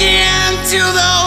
into the